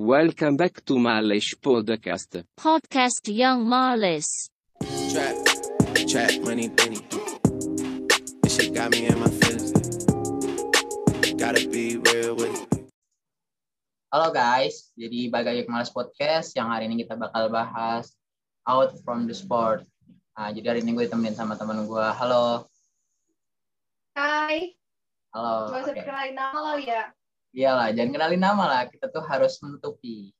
Welcome back to Malish Podcast. Podcast Young Marlis. Trap, trap, money, penny. This shit got me in my feelings. Gotta be real with it. Halo guys, jadi Bagayek Malas Podcast yang hari ini kita bakal bahas Out from the Sport. Nah, jadi hari ini gue ditemenin sama teman gue. Halo, Hai, halo. gak usah Oke. dikenalin nama kali ya. Iyalah, jangan kenalin nama lah. Kita tuh harus menutupi.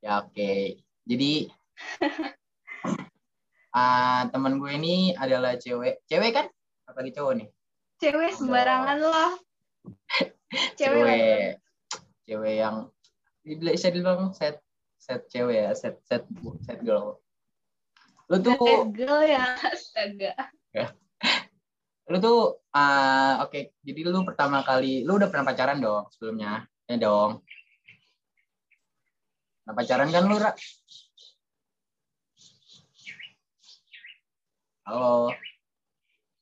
Ya oke. Jadi ah teman gue ini adalah cewek. Cewek kan? Apalagi cowok nih? Cewek sembarangan loh. Cewek. Cewek. Cewek yang bisa dibilang set set cewek ya, set set set girl. Lu tuh Bad girl ya, astaga. Lu tuh ah oke jadi lu pertama kali lu udah pernah pacaran dong sebelumnya ya dong nah pacaran kan lu Ra? halo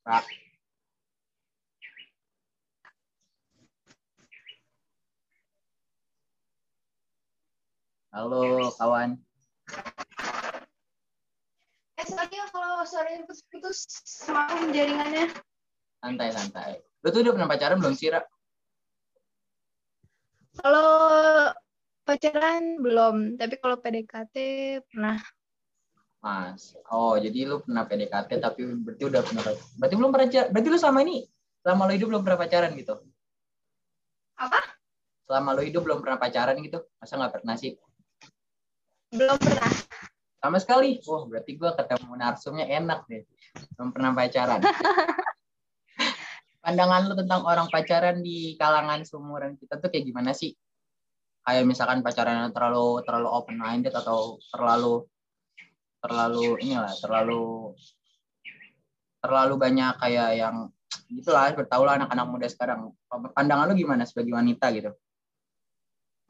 Ra. halo kawan Eh, sorry ya kalau suaranya putus-putus semalam jaringannya. Santai santai lu tuh udah pernah pacaran belum sih Ra? Kalau pacaran belum, tapi kalau PDKT pernah. Mas. Oh, jadi lu pernah PDKT tapi berarti udah pernah berarti belum pernah. Berarti lu selama ini selama lu hidup belum pernah pacaran gitu. Apa? Selama lu hidup belum pernah pacaran gitu. Masa nggak pernah sih? Belum pernah. Sama sekali. Wah, berarti gua ketemu narsumnya enak deh. Belum pernah pacaran. Pandangan lu tentang orang pacaran di kalangan seumuran kita tuh kayak gimana sih? Kayak misalkan pacaran yang terlalu terlalu open minded atau terlalu terlalu inilah terlalu terlalu banyak kayak yang gitulah bertahu lah anak-anak muda sekarang pandangan lu gimana sebagai wanita gitu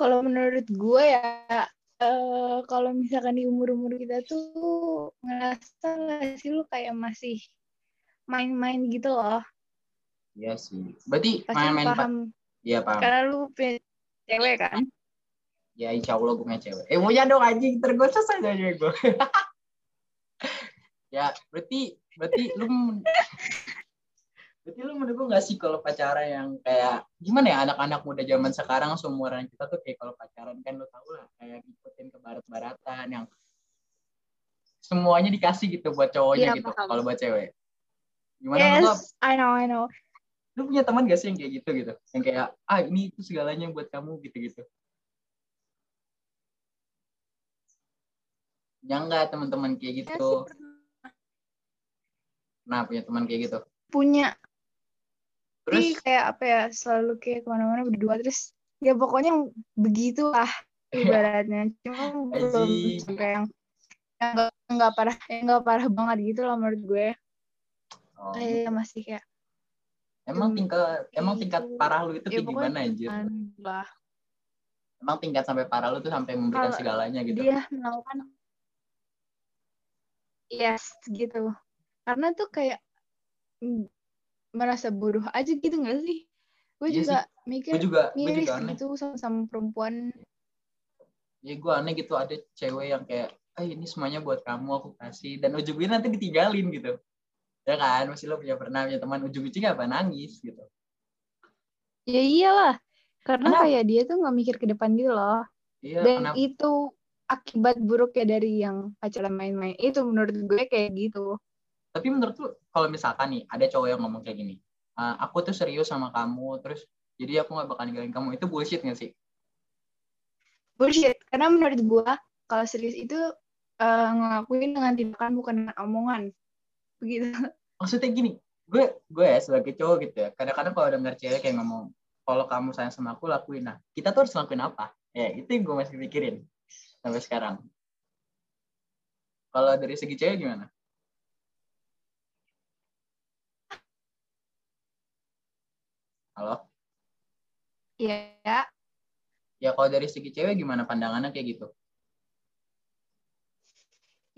Kalau menurut gue ya, eh, kalau misalkan di umur-umur kita tuh ngerasa nggak sih lu kayak masih main-main gitu loh. Iya sih. Berarti main-main pak paham. iya paham. Karena lu punya cewek kan. ya insya Allah gue punya cewek. Eh punya dong anjing. Tergosok aja cewek gue ya berarti berarti lu berarti lu menurut gue nggak sih kalau pacaran yang kayak gimana ya anak-anak muda zaman sekarang seumuran kita tuh kayak kalau pacaran kan lu tau lah kayak ngikutin ke barat-baratan yang semuanya dikasih gitu buat cowoknya Iya, gitu kalau buat cewek. Gimana Yes, I know, I know. Lu punya teman gak sih yang kayak gitu gitu? Yang kayak ah ini itu segalanya buat kamu gitu gitu ya enggak teman-teman kayak Saya gitu? nah punya teman kayak gitu? Punya. Terus? Tapi kayak apa ya selalu kayak ke mana-mana berdua terus ya pokoknya begitulah ibaratnya. Cuma belum sampai yang yang nggak nggak parah yang nggak parah banget gitu lah menurut gue. Oh, kayak masih kayak emang tingkat emang tingkat parah lu itu ya pokoknya gimana anjir? Lah. Emang tingkat sampai parah lu tuh sampai memberikan Kalau segalanya gitu? dia melakukan yes gitu. Karena tuh kayak merasa bodoh aja gitu nggak sih? Gue Iya juga mikir gue juga gue miris juga aneh. gitu sama, sama perempuan. Ya gue aneh gitu. Ada cewek yang kayak eh ini semuanya buat kamu aku kasih. Dan ujung-ujungnya nanti ditinggalin gitu ya kan masih lo punya pernah punya teman ujung-ujungnya apa nangis gitu Ya iyalah, karena Kenapa? kayak dia tuh nggak mikir ke depan gitu loh. iya Dan kenapa itu akibat buruknya dari yang pacaran main-main. Itu menurut gue kayak gitu. tapi menurut lu kalau misalkan nih ada cowok yang ngomong kayak gini "Ah, aku tuh serius sama kamu terus jadi aku nggak bakal ninggalin kamu itu bullshit gak sih Bullshit. Karena menurut gue, kalau serius itu eh, ngelakuin dengan tindakan bukan dengan omongan. Begitu. Maksudnya gini gue gue ya sebagai cowok gitu ya kadang-kadang kalau denger cewek kayak ngomong kalau kamu sayang sama aku lakuin nah kita tuh harus lakuin apa? Ya itu yang gue masih pikirin sampai sekarang. Kalau dari segi cewek gimana? Halo? Iya. ya kalau dari segi cewek gimana pandangannya kayak gitu?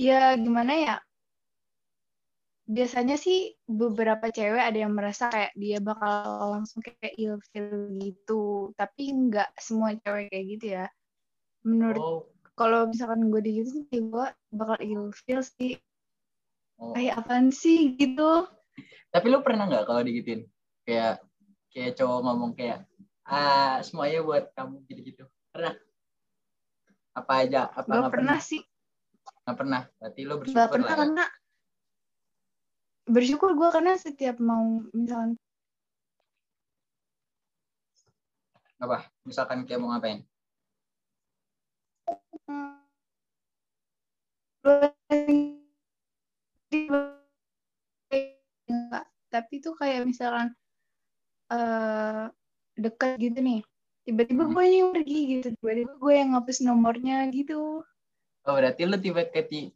Ya gimana ya? Biasanya sih beberapa cewek ada yang merasa kayak dia bakal langsung kayak ilfil gitu tapi nggak semua cewek kayak gitu ya menurut Oh, kalau misalkan gue digituin sih gue bakal ilfeel sih oh. kayak apaan sih gitu Tapi lu pernah nggak kalau digituin? Kayak kayak cowok ngomong kayak ah semuanya buat kamu gitu-gitu. Pernah? Apa aja? Apa gak nggak pernah sih Nggak pernah. Berarti lu bersyukur nggak pernah lah. ya. karena bersyukur gue karena setiap mau misalkan Apa? Misalkan kayak mau ngapain? Enggak, tapi tuh kayak misalkan eh dekat gitu nih tiba-tiba Hmm. gue yang pergi gitu tiba-tiba gue yang ngapus nomornya gitu Oh berarti lu tipe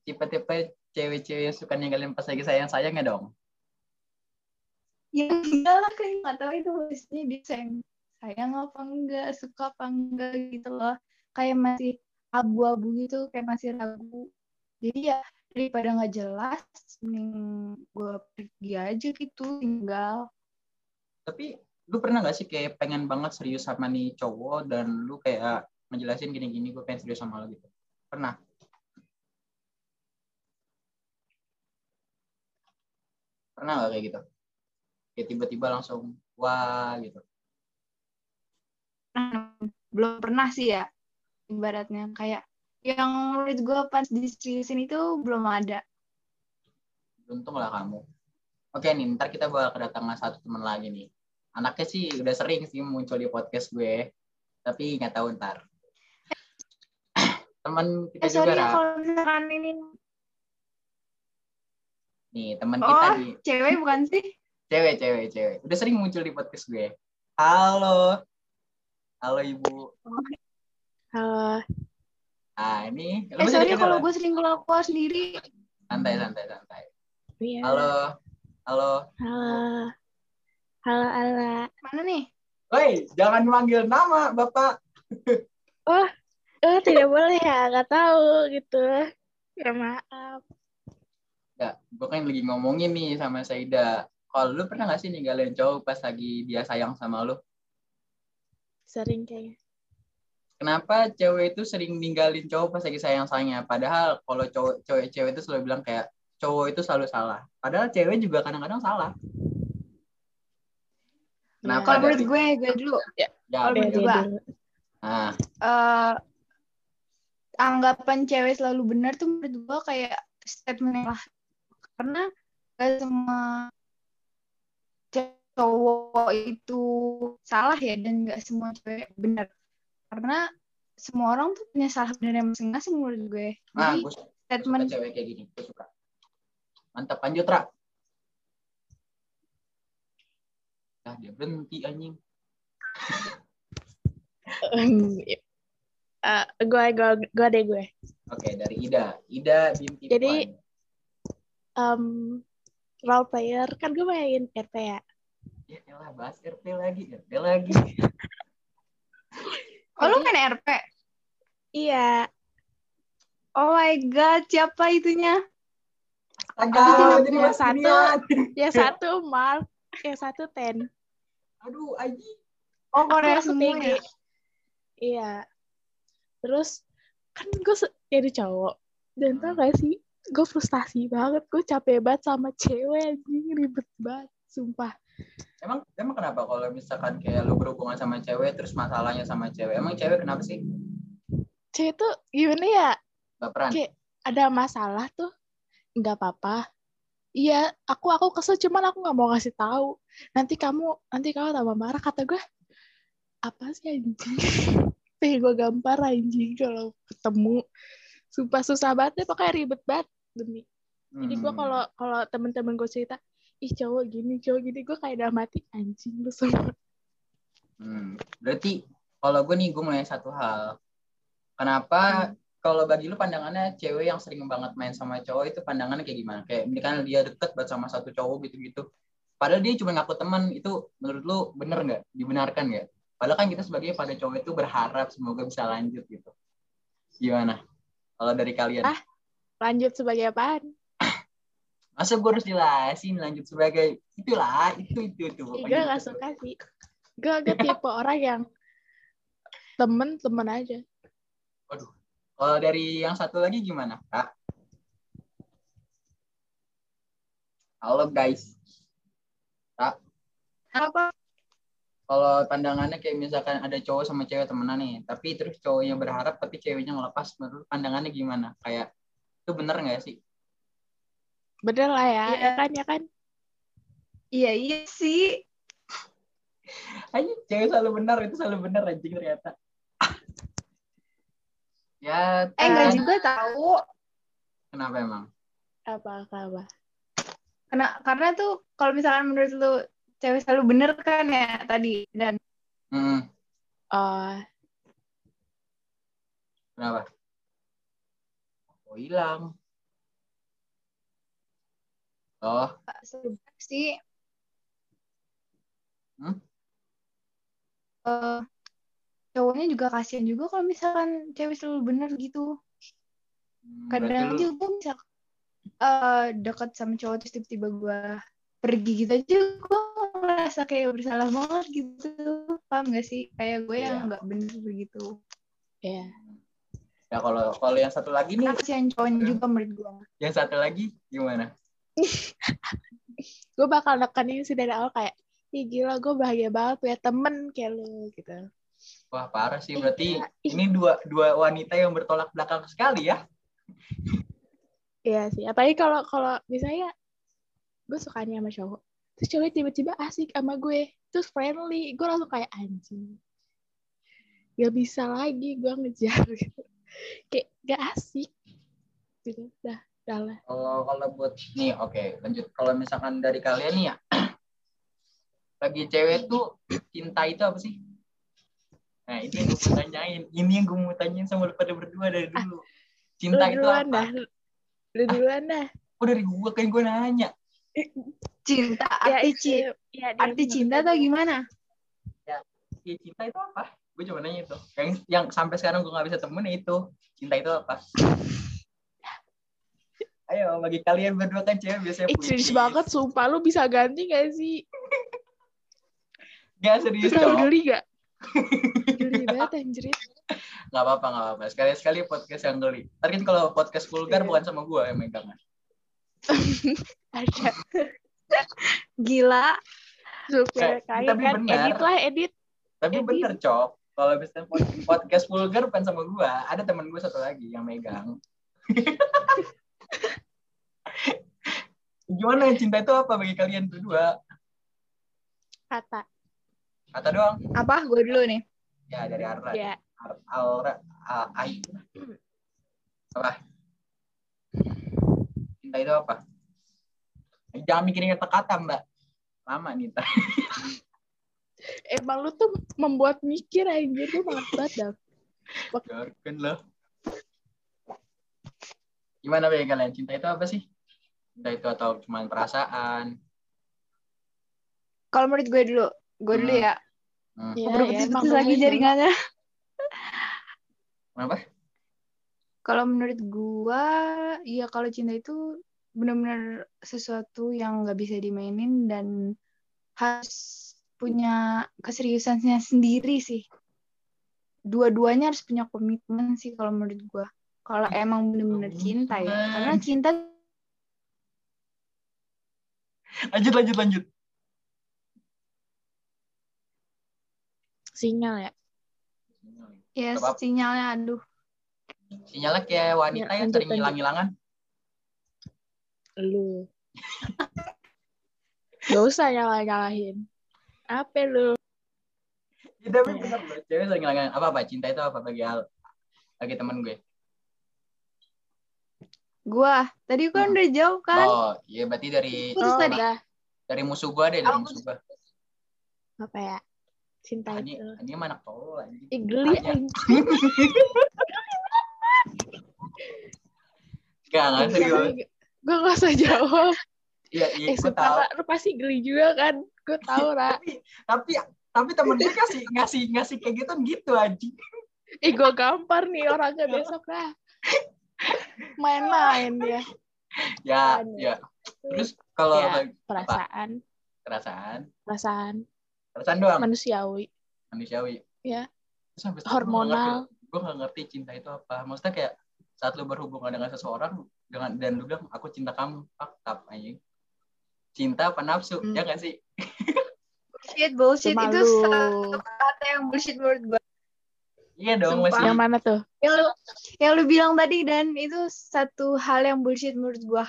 tipe cewek-cewek yang suka ninggalin pas lagi sayang-sayangnya dong? ya enggak lah kayak nggak tahu itu maksudnya dia sayang sayang apa enggak suka apa enggak gitu loh kayak masih abu-abu gitu kayak masih ragu jadi ya daripada nggak jelas mending gue pergi aja gitu tinggal Tapi lu pernah gak sih kayak pengen banget serius sama nih cowok dan lu kayak ngejelasin gini-gini gue pengen serius sama lo gitu? Pernah? Pernah gak kayak gitu? Kayak tiba-tiba langsung wah gitu. belum pernah sih ya ibaratnya kayak yang menurut gue pas diseriusin itu belum ada Untung lah kamu. Oke nih, ntar kita bakal kedatangan satu teman lagi nih. Anaknya sih udah sering sih muncul di podcast gue, tapi nggak tahu ntar. teman kita eh juga sorry ya Ra. kalau misalkan ini nih teman kita oh nih cewek bukan sih cewek cewek cewek udah sering muncul di podcast gue halo halo ibu Halo. ah ini lu eh sorry kalau gue sering keluar keluar sendiri santai santai santai Iya. halo halo Halo. Halo, Ala. mana nih woi jangan manggil nama bapak Oh, tidak boleh ya. Nggak tahu gitu. Ya maaf. Enggak, gue kan lagi ngomongin nih sama Saida. Kalau lu pernah gak sih ninggalin cowok pas lagi dia sayang sama lu? Sering kayaknya. kenapa cewek itu sering ninggalin cowok pas lagi sayang-sayangnya? Padahal kalau cowok cewek cewek itu selalu bilang kayak cowok itu selalu salah. Padahal cewek juga kadang-kadang salah. Kenapa kalau menurut gue gue dulu. Ya. Kalau Dia, menurut dulu. nah eh anggapan cewek selalu benar tuh menurut gue kayak statement yang lah karena gak semua cowok itu salah ya dan gak semua cewek benar. Karena semua orang tuh punya salah benar masing-masing menurut gue. Nah jadi gue suka statement cewek kayak gini gue suka. Mantap lanjut Ra. Ah dia berhenti anjing. Eh, gue, gue, gue deh gue. oke dari Ida. Ida binti Jadi- Puan. Um, role player kan gue main RP ya. ya elah bahas RP lagi RP lagi oh lu main RP Iya. oh my god siapa itunya Astaga, jadi yang satu-. Yang satu Mark, yang satu Ten. aduh anjing oh Korea semua tinggi. ya Iya. Terus kan gue jadi cowok. Dan tau gak sih, gue frustasi banget. Gue capek banget sama cewek anjing. Ribet banget, sumpah. Emang emang kenapa kalau misalkan kayak lu berhubungan sama cewek terus masalahnya sama cewek? Emang cewek kenapa sih? Cewek tuh gimana ya, Baperan. Kayak- ada masalah tuh, nggak apa-apa. Iya, aku aku kesel cuman aku nggak mau ngasih tahu. Nanti kamu nanti kamu tambah marah kata gue. Apa sih anjing? Pengen gue gampar anjing kalau ketemu. Sumpah susah banget deh, pokoknya ribet banget demi. Jadi gue Hmm. kalau kalau temen-temen gue cerita, ih cowok gini, cowok gini, gue kayak udah mati anjing lu semua. Hmm. Berarti kalau gue nih gue mulai satu hal. Kenapa kalau bagi lu pandangannya cewek yang sering banget main sama cowok itu pandangannya kayak gimana? Kayak misalkan dia deket banget sama satu cowok gitu-gitu. Padahal dia cuma ngaku teman itu menurut lu bener nggak? Dibenarkan nggak? Padahal kan kita sebagai pada cowok itu berharap semoga bisa lanjut gitu. Gimana? Kalau dari kalian? Ah. Lanjut sebagai apaan? Masa gue harus jelasin lanjut sebagai itulah itu itu itu. Ih, gue gak suka sih. Gue gue tipe orang yang temen-temen aja. Waduh, Kalau dari yang satu lagi gimana, Kak? Halo guys. Kak, Apa? kalau pandangannya kayak misalkan ada cowok sama cewek temenan nih, tapi terus cowoknya berharap tapi ceweknya ngelepas, menurut pandangannya gimana? Kayak itu bener nggak sih? Bener lah ya, Iya. ya kan, ya kan? Iya iya sih. Ayo, cewek selalu benar, itu selalu benar anjing ternyata. ya, Eh enggak juga tahu. Kenapa emang? Apa, apa? Karena karena tuh kalau misalkan menurut lu cewek selalu bener kan ya tadi dan Hmm, Oh, kenapa? Oh, hilang. Oh, sebenarnya sih Hmm? eh, cowoknya juga kasihan juga kalau misalkan cewek selalu bener gitu. hmm, Kadang lu- aja gue bisa eh dekat sama cowok terus tiba-tiba gue pergi gitu aja gue ngerasa kayak bersalah banget gitu. Paham gak sih? Kayak gue Iya. yang nggak bener begitu. ya. Ya kalau kalau yang satu lagi nih, kasihan cowoknya juga menurut gue. yang satu lagi gimana? Gue bakal nekenin sih dari awal kayak, ih gila gue bahagia banget punya temen kayak lu gitu. Wah parah sih, berarti Iya. ini dua dua wanita yang bertolak belakang sekali ya. Iya sih, apalagi kalau kalau misalnya gue sukanya sama cowok, terus cowoknya tiba-tiba asik sama gue, terus friendly, gue langsung kayak anjing. Gak bisa lagi gue ngejar gitu. Kayak gak asik. Gitu, dah, dah lah. Kalau kalau buat nih, oke lanjut. Kalau misalkan dari kalian nih ya, bagi cewek tuh cinta itu apa sih? Nah ini yang gue mau tanyain, ini yang gue mau tanyain sama lu pada berdua dari dulu. Lu Cinta itu duluan dah, apa? lu duluan dah. Oh dari gue kan gue nanya. Cinta, Ya, arti, ya, arti cinta gue. tuh gimana? Ya cinta itu apa? Gue cuma nanya itu. Yang yang sampai sekarang gue nggak bisa temuin itu. Cinta itu apa? Ayo bagi kalian berdua kan cewek biasanya serius puitis. banget, sumpah lu bisa ganti gak sih? Gak serius Terus dong. geli gak? Geli banget anjir. Gak apa-apa, gak apa-apa. Sekali-sekali podcast yang geli. Ntar kan kalau podcast vulgar Iya. bukan sama gue yang megang. Ada. Gila. Supaya Eh, kaya tapi kan, benar. edit lah, edit. Tapi Edit. bener, Cok. Kalau misalnya pod- podcast vulgar bukan sama gue, ada temen gue satu lagi yang megang. Gimana cinta itu apa bagi kalian berdua? Kata. Kata doang. Apa? Gue dulu nih. Ya dari Arra. Ya, Ar- Aura. Ai. Apa? Cinta itu apa? Jangan mikirin kata-kata, Mbak. Lama nih. emang lu tuh membuat mikir anjir lu banget banget dah. Biarkan lah. Gimana bagi kalian? Cinta itu apa sih? Cinta itu atau cuma perasaan? Kalau menurut gue dulu. Gue dulu Hmm. ya. Hmm. Ya, emang lagi begitu. jaringannya. Kenapa? Kalau menurut gua, ya kalau cinta itu benar-benar sesuatu yang nggak bisa dimainin dan harus punya keseriusannya sendiri sih. Dua-duanya harus punya komitmen sih kalau menurut gua. Kalau emang benar-benar cinta ya, karena cinta Lanjut, lanjut, lanjut. Sinyal ya. ya apa-apa. sinyalnya aduh. Sinyalnya kayak wanita Ya, yang sering hilang-hilangan. Lu. Gak usah nyalah-nyalahin. Apa lu? Ya, tapi bener loh, cewek sering hilang-hilangan. Apa-apa? Cinta itu apa bagi Al? Bagi temen gue. Gua tadi kan Hmm. udah jauh kan. Oh, iya berarti dari Terus Oh, tadi- dari musuh gue deh, dari Aku- musuh gue. Apa ya? Cinta Ini, itu. ini anak tolol anjing. Ih, geli anjing. Gak, gak serius. Gue gak usah jawab. Iya, iya, Eh, gue tahu. Ra, lu pasti geli juga kan? Gue tahu, Ra. Tapi, tapi, tapi temen gue ngasih, ngasih, ngasih kayak gitu gitu anjing. Ih, gue gampar nih orangnya besok, Ra. Main-main dia. Ya, Aduh. ya. Terus kalau Ya. Perasaan. perasaan, Perasaan. perasaan doang Manusiawi. manusiawi. Ya. Terus Hormonal. Gue nggak ngerti cinta itu apa maksudnya kayak saat lu berhubungan dengan seseorang dengan dan lu bilang aku cinta kamu fakta anjing cinta apa nafsu Hmm. ya gak sih Bullshit, bullshit. Cuma Itu lu. satu kata yang bullshit menurut gue. iya dong Sumpah. masih Yang mana tuh? Yang lu, yang lu bilang tadi dan itu satu hal yang bullshit menurut gue.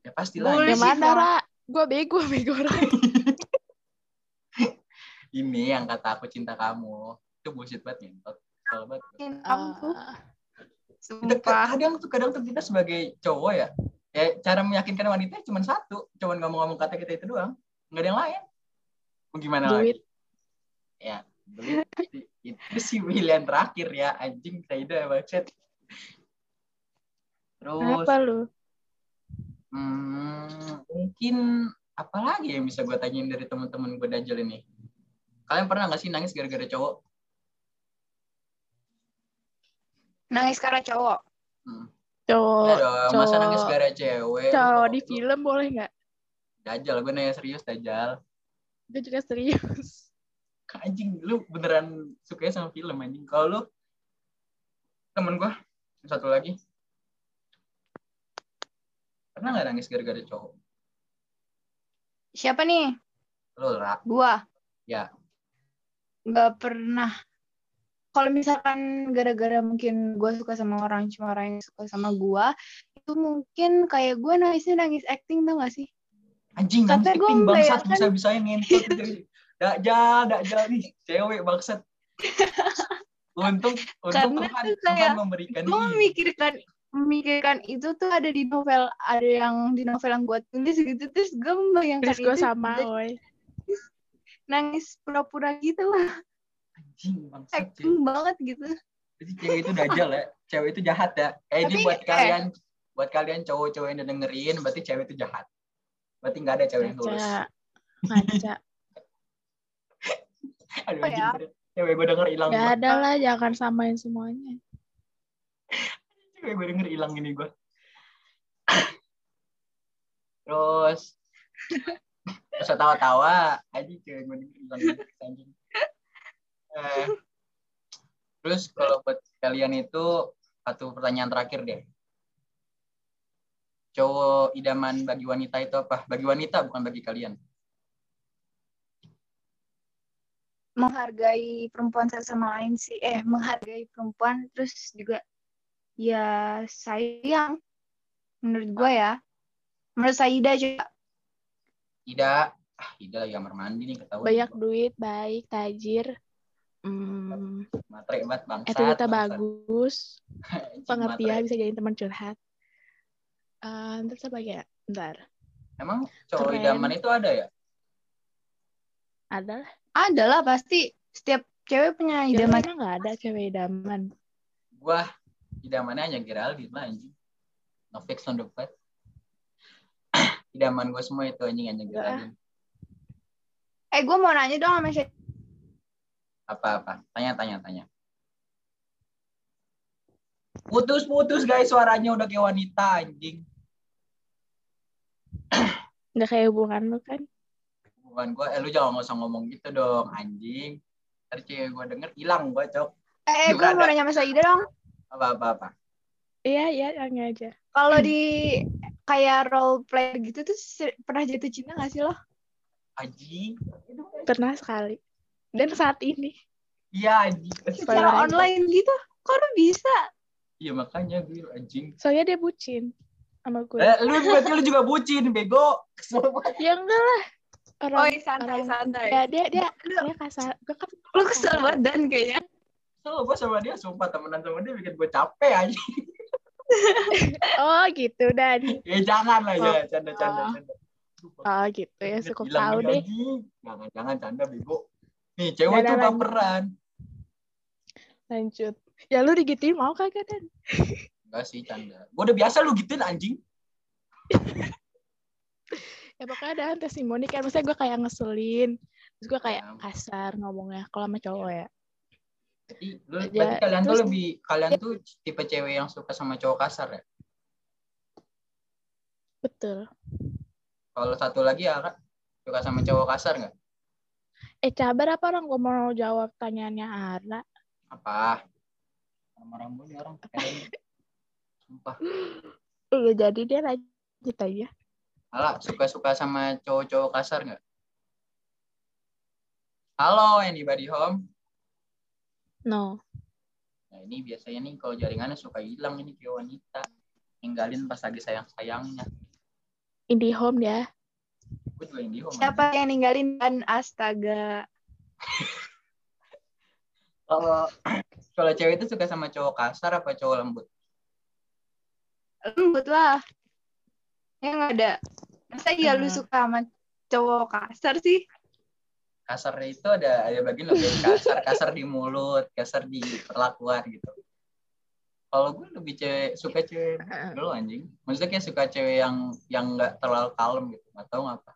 ya pastilah Bullshit. Yang mana. Ra? Gue bego, bego, Ra. ini yang kata aku cinta kamu itu bullshit banget ngentot Kesel banget. Kamu tuh, Ah, Itu sumpah. kadang tuh kadang tuh kita sebagai cowok ya ya cara meyakinkan wanita cuma satu cuma ngomong-ngomong kata kita itu doang nggak ada yang lain mau gimana duit. lagi ya duit itu, itu sih pilihan terakhir ya anjing Saida macet terus Kenapa lu? hmm, mungkin apa lagi yang bisa gue tanyain dari teman-teman gue dajal ini kalian pernah nggak sih nangis gara-gara cowok Nangis karena cowok. hmm. Cowok. dong, masa cowok. nangis gara cewek Cowok di film boleh nggak? Dajal, gue nanya serius Dajal. Gue juga serius. Anjing, lu beneran sukanya sama film anjing. Kalau lu, temen gue, satu lagi. Pernah nggak nangis gara-gara cowok? Siapa nih? Lu, Ra. Gua. Ya. Gak pernah. Kalau misalkan gara-gara mungkin gue suka sama orang, cuma orang yang suka sama gua, itu mungkin kayak gue nangisnya nangis acting tau gak sih? Anjing, nangis acting bangsat. membayangkan- Bisa-bisanya ngentot. Dajal, Dajal nih. Cewek bangsat. Untung, untung Karena Tuhan, tuh Tuhan memberikan Gue memikirkan memikirkan itu tuh ada di novel, ada yang di novel yang gue tulis gitu, terus gue membayangkan Terus gue itu sama, jadi oi. nangis pura-pura gitu lah, Anjing, cewek. acting banget gitu. Jadi cewek itu dajal ya. Cewek itu jahat ya. Eh, ini buat eh. kalian buat kalian cowok-cowok yang udah dengerin berarti cewek itu jahat. Berarti nggak ada cewek yang tulus. Ngaca. Aduh, Apa ya? cewek gue denger hilang. Gak ada lah, jangan samain semuanya. Cewek gue denger hilang ini gue. Terus Terus tawa-tawa, aja cewek gue denger hilang anjing. Eh, terus kalau buat kalian itu satu pertanyaan terakhir deh. Cowok idaman bagi wanita itu apa? Bagi wanita bukan bagi kalian. Menghargai perempuan satu sama lain sih, eh menghargai perempuan, terus juga ya sayang, menurut gue ya. Menurut Saida juga. Ida, ah Ida lagi kamar mandi nih ketahuan. Banyak duit, baik, tajir. Hmm, Matre banget bangsat. bagus. Pengertian matre. bisa jadi teman curhat. Eh, terus apa ya? Bentar. Emang cowok Keren. idaman itu ada ya? Ada lah. Ada lah pasti, setiap cewek punya Idaman emang nggak ada cewek idaman. Gua idamannya hanya Geraldine lah anjing. No fix on the bed. Idaman gue semua itu anjing hanya. Geraldine. Eh gue mau nanya dong sama Saida. Apa-apa? Tanya, tanya, tanya. Putus-putus guys suaranya udah kayak wanita anjing. Nggak kayak hubungan lu kan? Bukan gue, eh lu jangan nggak usah ngomong gitu dong anjing. Ntar cewek gue denger hilang gue cok. Eh gue Gimana? mau nanya sama Saida dong. Apa-apa-apa. Iya, iya, yang aja. Kalau di kayak role play gitu tuh pernah jatuh cinta gak sih lo? Anjing. Pernah sekali. Dan saat ini. Iya Secara online gitu? Kok lu bisa? Iya makanya gue anjing. Soalnya dia bucin sama gue. Eh, lu berarti lu juga bucin, bego. Kesel banget. Ya enggak lah. Orang, Oh, santai, orang- santai. Ya, dia dia Lu, dia kasar. Gue kan lu kesel banget dan kayaknya. Kesel gue sama dia, sumpah temenan sama dia bikin gue capek aja. Oh, gitu dan. Ya jangan lah ya, canda-canda. canda. Oh, gitu ya. Cukup bilang tahu deh. anjing. Jangan, jangan canda bego. Nih, cewek tuh lanjut. baperan. Lanjut. Ya lu digituin mau kagak dan? Enggak sih, canda. Gue udah biasa lu gituin anjing. Ya pokoknya ada testimoni kan. Maksudnya gue kayak ngeselin. Terus gue kayak Ya. kasar ngomongnya. Kalau sama cowok ya. Jadi, lu, Ya, berarti kalian tuh terus- lebih, kalian tuh tipe cewek yang suka sama cowok kasar ya? Betul. Kalau satu lagi ya, Kak, suka sama cowok kasar nggak? Eh, cabar apa orang gue mau jawab tanyaannya Ara? Apa? marah mulu orang sumpah Iya jadi dia lanjut aja. Ala suka-suka sama cowok-cowok kasar nggak halo anybody home No. nah ini biasanya nih kalau jaringannya suka hilang ini kayak wanita ninggalin pas lagi sayang-sayangnya Indihome ya. Siapa yang ninggalin kan astaga. kalau kalau cewek itu suka sama cowok kasar apa cowok lembut Lembut lah. Ya nggak ada. Masa iya lu Hmm. suka sama cowok kasar sih? kasar itu ada ada bagian lebih kasar kasar di mulut kasar di perlakuan gitu kalau gue lebih cewek suka cewek dulu anjing maksudnya kayak suka cewek yang yang nggak terlalu kalem gitu nggak tahu ngapa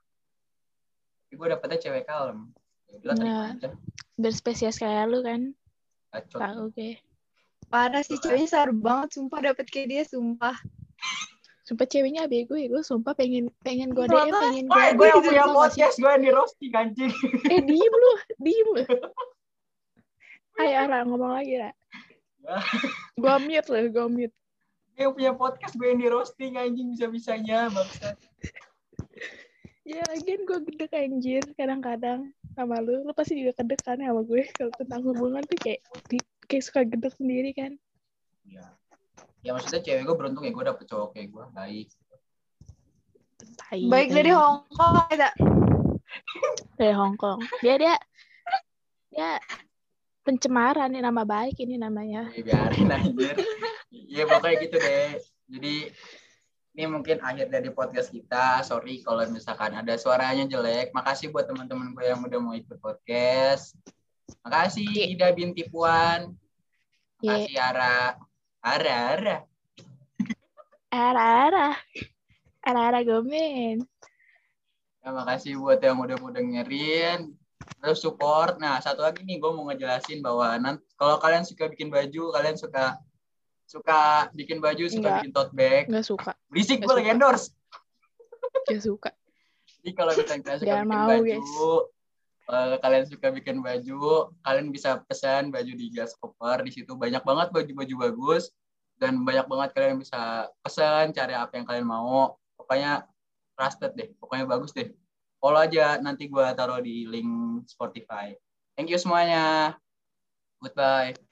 gue dapetnya cewek kalem ya Nah. Berspesies kayak lu kan. Tahu gue. Parah sih ceweknya saru banget sumpah dapet kayak dia sumpah. Sumpah ceweknya bego ya. Gue sumpah pengen pengen gue DM, pengen gue gue yang punya podcast gue yang di roasting anjing Eh diem lu, diem lu. Ayo Ara ngomong lagi Ra. Ya. Gue mute loh, gue mute. gue yang punya podcast gue yang di roasting anjing bisa bisanya bangsa Ya lagian gue gedek anjir kadang-kadang sama lu. Lu pasti juga gedek kan sama gue kalau tentang hubungan tuh kayak di, kayak suka gedek sendiri kan. ya ya maksudnya cewek gue beruntung ya gue dapet cowok kayak gue baik Tai, Baik tai. dari Hong Kong ada. dari Hong Kong. Dia dia dia pencemaran nih nama baik ini namanya. Ya, biarin anjir. Iya pokoknya gitu deh. Jadi ini mungkin akhir dari podcast kita. Sorry kalau misalkan ada suaranya jelek. Makasih buat teman-teman gue yang udah mau ikut podcast. Makasih Ida binti Puan. Makasih Ara. Ara, Ara. Ara ara. Ara ara gomen. Ya, makasih buat yang udah mau dengerin. Terus support. Nah, satu lagi nih gue mau ngejelasin bahwa nanti kalau kalian suka bikin baju, kalian suka suka bikin baju, suka Enggak. bikin tote bag. Nggak suka, Berisik Nggak gue lagi endorse. nggak suka. Jadi kalau misalnya kalian suka Jangan bikin mau, baju, guys. eh, kalian suka bikin baju, kalian bisa pesan baju di Grasshopper. Di situ banyak banget baju-baju bagus dan banyak banget kalian bisa pesan cari apa yang kalian mau. Pokoknya trusted deh, pokoknya bagus deh. Follow aja, nanti gua taruh di link Spotify. Thank you semuanya. Goodbye.